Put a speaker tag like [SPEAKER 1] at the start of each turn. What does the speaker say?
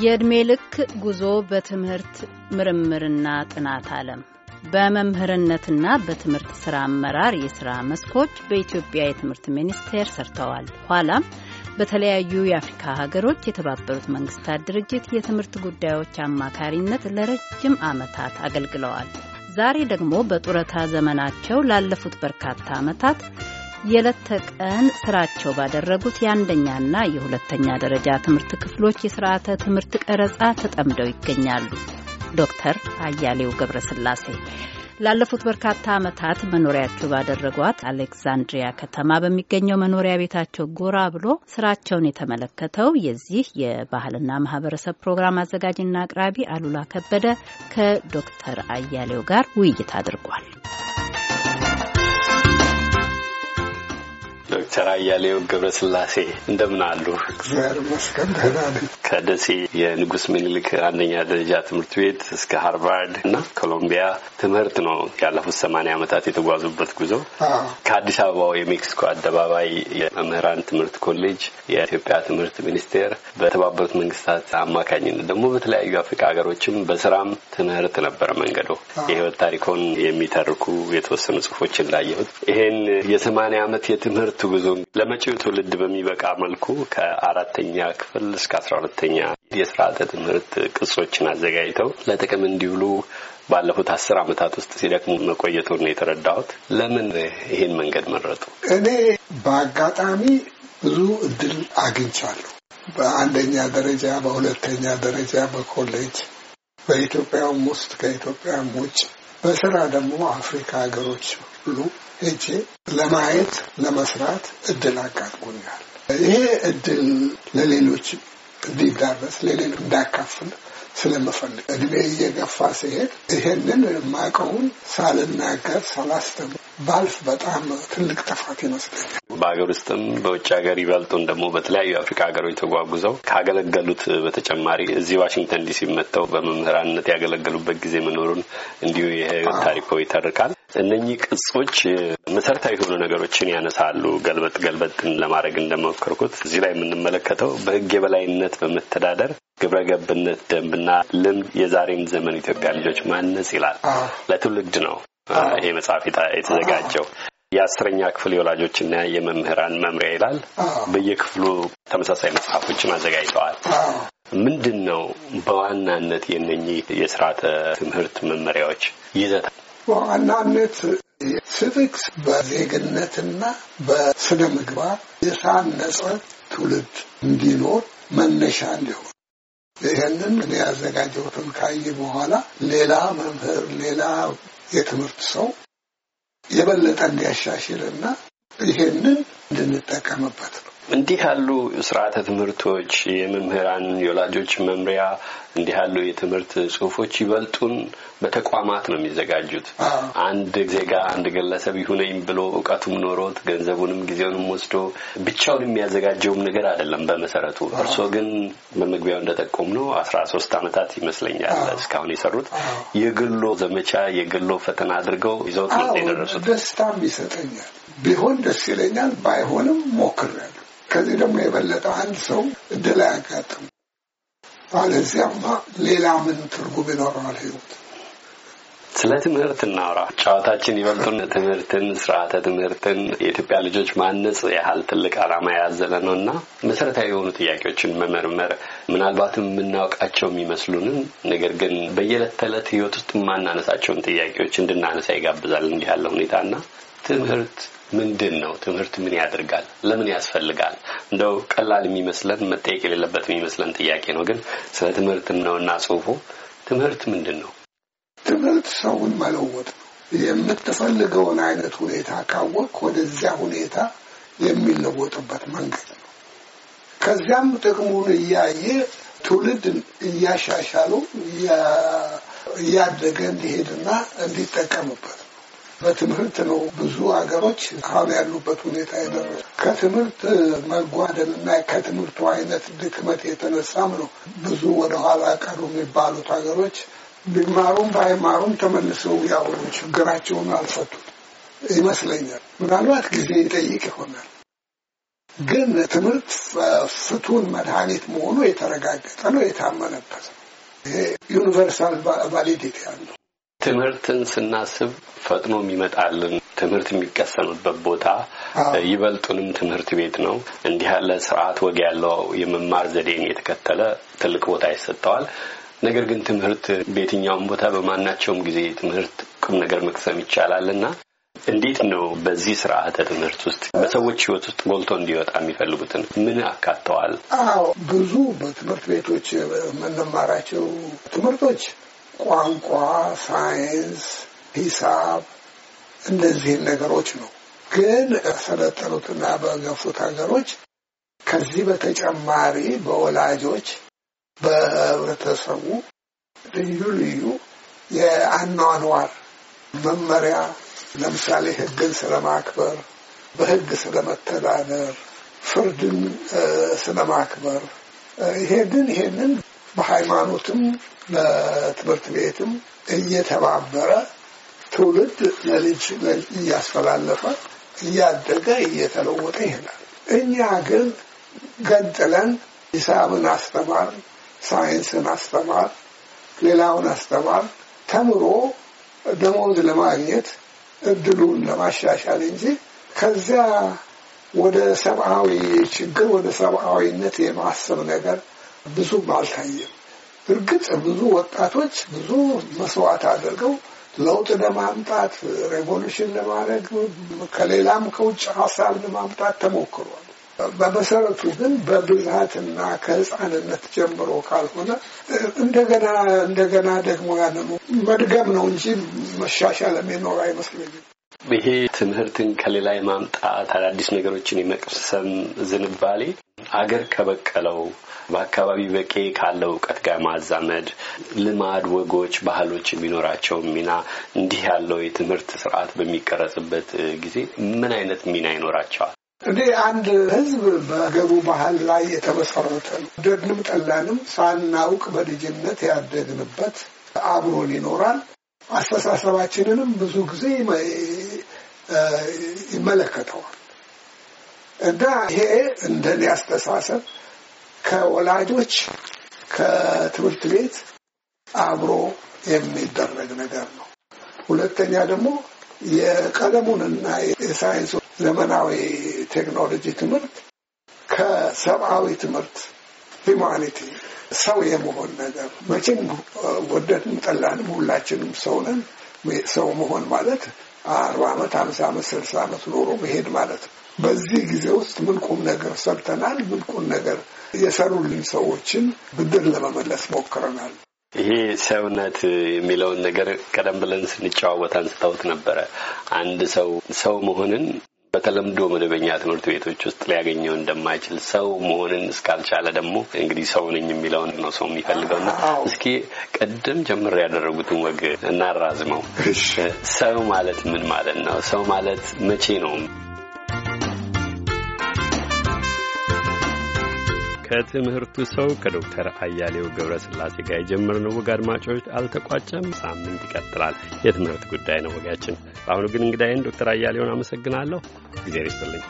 [SPEAKER 1] የዕድሜ ልክ ጉዞ በትምህርት ምርምርና ጥናት ዓለም በመምህርነትና በትምህርት ስራ አመራር የስራ መስኮች በኢትዮጵያ የትምህርት ሚኒስቴር ሰርተዋል። ኋላም በተለያዩ የአፍሪካ ሀገሮች የተባበሩት መንግስታት ድርጅት የትምህርት ጉዳዮች አማካሪነት ለረጅም ዓመታት አገልግለዋል። ዛሬ ደግሞ በጡረታ ዘመናቸው ላለፉት በርካታ ዓመታት የዕለት ተቀን ስራቸው ባደረጉት የአንደኛና የሁለተኛ ደረጃ ትምህርት ክፍሎች የስርዓተ ትምህርት ቀረጻ ተጠምደው ይገኛሉ። ዶክተር አያሌው ገብረስላሴ ላለፉት በርካታ ዓመታት መኖሪያቸው ባደረጓት አሌክዛንድሪያ ከተማ በሚገኘው መኖሪያ ቤታቸው ጎራ ብሎ ስራቸውን የተመለከተው የዚህ የባህልና ማህበረሰብ ፕሮግራም አዘጋጅና አቅራቢ አሉላ ከበደ ከዶክተር አያሌው ጋር ውይይት አድርጓል።
[SPEAKER 2] ዶክተር አያሌው ገብረስላሴ እንደምን አሉ?
[SPEAKER 3] እግዚአብሔር ይመስገን ደህና ነኝ።
[SPEAKER 2] ከደሴ የንጉስ ምኒልክ አንደኛ ደረጃ ትምህርት ቤት እስከ ሃርቫርድ እና ኮሎምቢያ ትምህርት ነው ያለፉት ሰማንያ ዓመታት የተጓዙበት ጉዞ። ከአዲስ አበባው የሜክሲኮ አደባባይ የመምህራን ትምህርት ኮሌጅ፣ የኢትዮጵያ ትምህርት ሚኒስቴር፣ በተባበሩት መንግስታት አማካኝነት ደግሞ በተለያዩ አፍሪካ ሀገሮችም በስራም ትምህርት ነበረ መንገዶ። የህይወት ታሪኮን የሚተርኩ የተወሰኑ ጽሁፎች እንዳየሁት ይሄን የሰማንያ ዓመት የትምህርት ጉዞ ለመጪው ትውልድ በሚበቃ መልኩ ከአራተኛ ክፍል እስከ አስራ ሁለተኛ የስርዓተ ትምህርት ቅጾችን አዘጋጅተው ለጥቅም እንዲውሉ ባለፉት አስር ዓመታት ውስጥ ሲደክሙ መቆየቱን ነው የተረዳሁት። ለምን ይሄን መንገድ መረጡ?
[SPEAKER 3] እኔ በአጋጣሚ ብዙ እድል አግኝቻለሁ። በአንደኛ ደረጃ፣ በሁለተኛ ደረጃ በኮሌጅ በኢትዮጵያም ውስጥ ከኢትዮጵያም ውጭ በስራ ደግሞ አፍሪካ ሀገሮች ሁሉ ሄጄ ለማየት ለመስራት እድል አጋጥሞኛል። ይሄ እድል ለሌሎች እንዲዳረስ ለሌሎች እንዳካፍል ስለምፈልግ እድሜ እየገፋ ሲሄድ ይሄንን የማውቀውን ሳልናገር ሳላስተምር ባልፍ በጣም ትልቅ ጥፋት ይመስለኛል።
[SPEAKER 2] በሀገር ውስጥም በውጭ ሀገር ይበልጡን ደግሞ በተለያዩ የአፍሪካ ሀገሮች ተጓጉዘው ካገለገሉት በተጨማሪ እዚህ ዋሽንግተን ዲሲ መጥተው በመምህራንነት ያገለገሉበት ጊዜ መኖሩን እንዲሁ የህይወት ታሪኮ ይተርካል። እነኚህ ቅጾች መሰረታዊ የሆኑ ነገሮችን ያነሳሉ። ገልበጥ ገልበጥን ለማድረግ እንደሞከርኩት እዚህ ላይ የምንመለከተው በህግ የበላይነት በመተዳደር ግብረ ገብነት፣ ደንብና ልምድ የዛሬን ዘመን ኢትዮጵያ ልጆች ማነጽ ይላል። ለትውልድ ነው ይሄ መጽሐፍ የተዘጋጀው። የአስረኛ ክፍል የወላጆችና የመምህራን መምሪያ ይላል። በየክፍሉ ተመሳሳይ መጽሐፎችን አዘጋጅተዋል። ምንድን ነው በዋናነት የነኚህ የስርዓተ ትምህርት መመሪያዎች ይዘት?
[SPEAKER 3] በዋናነት ሲቪክስ በዜግነትና በስነ ምግባር የታነጸ ትውልድ እንዲኖር መነሻ እንዲሆን ይህንን እኔ ያዘጋጀሁትን ካየ በኋላ ሌላ መምህር ሌላ የትምህርት ሰው የበለጠ እንዲያሻሽልና ይሄንን እንድንጠቀምበት ነው።
[SPEAKER 2] እንዲህ ያሉ ስርዓተ ትምህርቶች የመምህራን የወላጆች መምሪያ እንዲህ ያሉ የትምህርት ጽሁፎች ይበልጡን በተቋማት ነው የሚዘጋጁት። አንድ ዜጋ አንድ ግለሰብ ይሁነኝ ብሎ እውቀቱም ኖሮት ገንዘቡንም ጊዜውንም ወስዶ ብቻውን የሚያዘጋጀውም ነገር አይደለም በመሰረቱ። እርስዎ ግን በመግቢያው እንደጠቆም ነው አስራ ሶስት አመታት ይመስለኛል እስካሁን የሰሩት የግሎ ዘመቻ የግሎ ፈተና አድርገው ይዘውት ነው የደረሱት።
[SPEAKER 3] ደስታም ይሰጠኛል። ቢሆን ደስ ይለኛል፣ ባይሆንም ሞክሬያለሁ። ከዚህ ደግሞ የበለጠ አንድ ሰው እድል አያጋጥም። አለዚያማ ሌላ ምን ትርጉም ይኖረዋል ህይወት?
[SPEAKER 2] ስለ ትምህርት እናውራ። ጨዋታችን ይበልጡን ትምህርትን፣ ስርዓተ ትምህርትን የኢትዮጵያ ልጆች ማነጽ ያህል ትልቅ ዓላማ ያዘለ ነው እና መሰረታዊ የሆኑ ጥያቄዎችን መመርመር ምናልባትም የምናውቃቸው የሚመስሉንን ነገር ግን በየዕለት ተዕለት ህይወት ውስጥ የማናነሳቸውን ጥያቄዎች እንድናነሳ ይጋብዛል እንዲህ ያለ ሁኔታና ትምህርት ምንድን ነው? ትምህርት ምን ያደርጋል? ለምን ያስፈልጋል? እንደው ቀላል የሚመስለን መጠየቅ የሌለበት የሚመስለን ጥያቄ ነው። ግን ስለ ትምህርት ነውና ጽሁፉ ትምህርት ምንድን ነው?
[SPEAKER 3] ትምህርት ሰውን መለወጥ ነው። የምትፈልገውን አይነት ሁኔታ ካወቅ ወደዚያ ሁኔታ የሚለወጥበት መንገድ ነው። ከዚያም ጥቅሙን እያየ ትውልድ እያሻሻሉ እያደገ እንዲሄድና እንዲጠቀምበት በትምህርት ነው ብዙ ሀገሮች አሁን ያሉበት ሁኔታ የደረሱ። ከትምህርት መጓደልና ከትምህርቱ አይነት ድክመት የተነሳም ነው ብዙ ወደኋላ ቀሩ የሚባሉት ሀገሮች ቢማሩም ባይማሩም ተመልሰው ያው ችግራቸውን አልፈቱት ይመስለኛል። ምናልባት ጊዜ ይጠይቅ ይሆናል። ግን ትምህርት ፍቱን መድኃኒት መሆኑ የተረጋገጠ ነው፣ የታመነበት ነው። ይሄ universal validity ያለው
[SPEAKER 2] ትምህርትን ስናስብ ፈጥኖ የሚመጣልን ትምህርት የሚቀሰምበት ቦታ ይበልጡንም ትምህርት ቤት ነው። እንዲህ ያለ ስርዓት ወግ ያለው የመማር ዘዴን የተከተለ ትልቅ ቦታ ይሰጠዋል። ነገር ግን ትምህርት በየትኛውም ቦታ በማናቸውም ጊዜ ትምህርት ቁም ነገር መቅሰም ይቻላል እና እንዴት ነው በዚህ ስርዓተ ትምህርት ውስጥ በሰዎች ሕይወት ውስጥ ጎልቶ እንዲወጣ የሚፈልጉትን ምን አካተዋል?
[SPEAKER 3] አዎ ብዙ በትምህርት ቤቶች የምንማራቸው ትምህርቶች ቋንቋ፣ ሳይንስ፣ ሂሳብ እንደዚህን ነገሮች ነው። ግን በሰለጠኑትና በገፉት ሀገሮች ከዚህ በተጨማሪ በወላጆች በህብረተሰቡ ልዩ ልዩ የአኗኗር መመሪያ ለምሳሌ ህግን ስለማክበር፣ በህግ ስለመተዳደር፣ ፍርድን ስለማክበር ይሄንን ይሄንን በሃይማኖትም በትምህርት ቤትም እየተባበረ ትውልድ ለልጅ እያስተላለፈ እያደገ እየተለወጠ ይሄዳል። እኛ ግን ገንጥለን ሂሳብን አስተማር፣ ሳይንስን አስተማር፣ ሌላውን አስተማር ተምሮ ደሞዝ ለማግኘት እድሉን ለማሻሻል እንጂ ከዚያ ወደ ሰብአዊ ችግር ወደ ሰብአዊነት የማሰብ ነገር ብዙም አልታየም። እርግጥ ብዙ ወጣቶች ብዙ መስዋዕት አድርገው ለውጥ ለማምጣት ሬቮሉሽን ለማድረግ ከሌላም ከውጭ ሀሳብ ለማምጣት ተሞክሯል። በመሰረቱ ግን በብዛትና ከህፃንነት ጀምሮ ካልሆነ እንደገና እንደገና ደግሞ ያንኑ መድገም ነው እንጂ መሻሻል የሚኖር አይመስለኝም።
[SPEAKER 2] ይሄ ትምህርትን ከሌላ የማምጣት አዳዲስ ነገሮችን የመቅሰም ዝንባሌ አገር ከበቀለው በአካባቢ በቂ ካለው እውቀት ጋር ማዛመድ፣ ልማድ፣ ወጎች፣ ባህሎች የሚኖራቸው ሚና እንዲህ ያለው የትምህርት ስርዓት በሚቀረጽበት ጊዜ ምን አይነት ሚና ይኖራቸዋል?
[SPEAKER 3] እንዲህ አንድ ህዝብ በገቡ ባህል ላይ የተመሰረተ ነው። ወደድንም ጠላንም ሳናውቅ በልጅነት ያደግንበት አብሮን ይኖራል። አስተሳሰባችንንም ብዙ ጊዜ ይመለከተዋል እና ይሄ እንደኔ አስተሳሰብ ከወላጆች ከትምህርት ቤት አብሮ የሚደረግ ነገር ነው። ሁለተኛ ደግሞ የቀለሙንና የሳይንሱ ዘመናዊ ቴክኖሎጂ ትምህርት ከሰብአዊ ትምህርት ሂማኒቲ ሰው የመሆን ነገር መቼም ወደድንም ጠላንም ሁላችንም ሰው ነን። ሰው መሆን ማለት አርባ ዓመት ሀምሳ ዓመት ስልሳ ዓመት ኖሮ መሄድ ማለት ነው። በዚህ ጊዜ ውስጥ ምን ቁም ነገር ሰርተናል፣ ምን ቁም ነገር የሰሩልን ሰዎችን ብድር ለመመለስ ሞክረናል።
[SPEAKER 2] ይሄ ሰውነት የሚለውን ነገር ቀደም ብለን ስንጨዋወት አንስተውት ነበረ። አንድ ሰው ሰው መሆንን በተለምዶ መደበኛ ትምህርት ቤቶች ውስጥ ሊያገኘው እንደማይችል ሰው መሆንን እስካልቻለ ደግሞ እንግዲህ ሰው ነኝ የሚለውን ነው ሰው የሚፈልገውና እስኪ ቅድም ጀምር ያደረጉትን ወግ እናራዝመው። ሰው ማለት ምን ማለት ነው? ሰው ማለት መቼ ነው? ከትምህርቱ ሰው ከዶክተር አያሌው ገብረስላሴ ጋር የጀመርነው ወግ አድማጮች አልተቋጨም። ሳምንት ይቀጥላል። የትምህርት ጉዳይ ነው ወጋችን። በአሁኑ ግን እንግዳይን ዶክተር አያሌውን አመሰግናለሁ። ጊዜ ይስጥልኝ።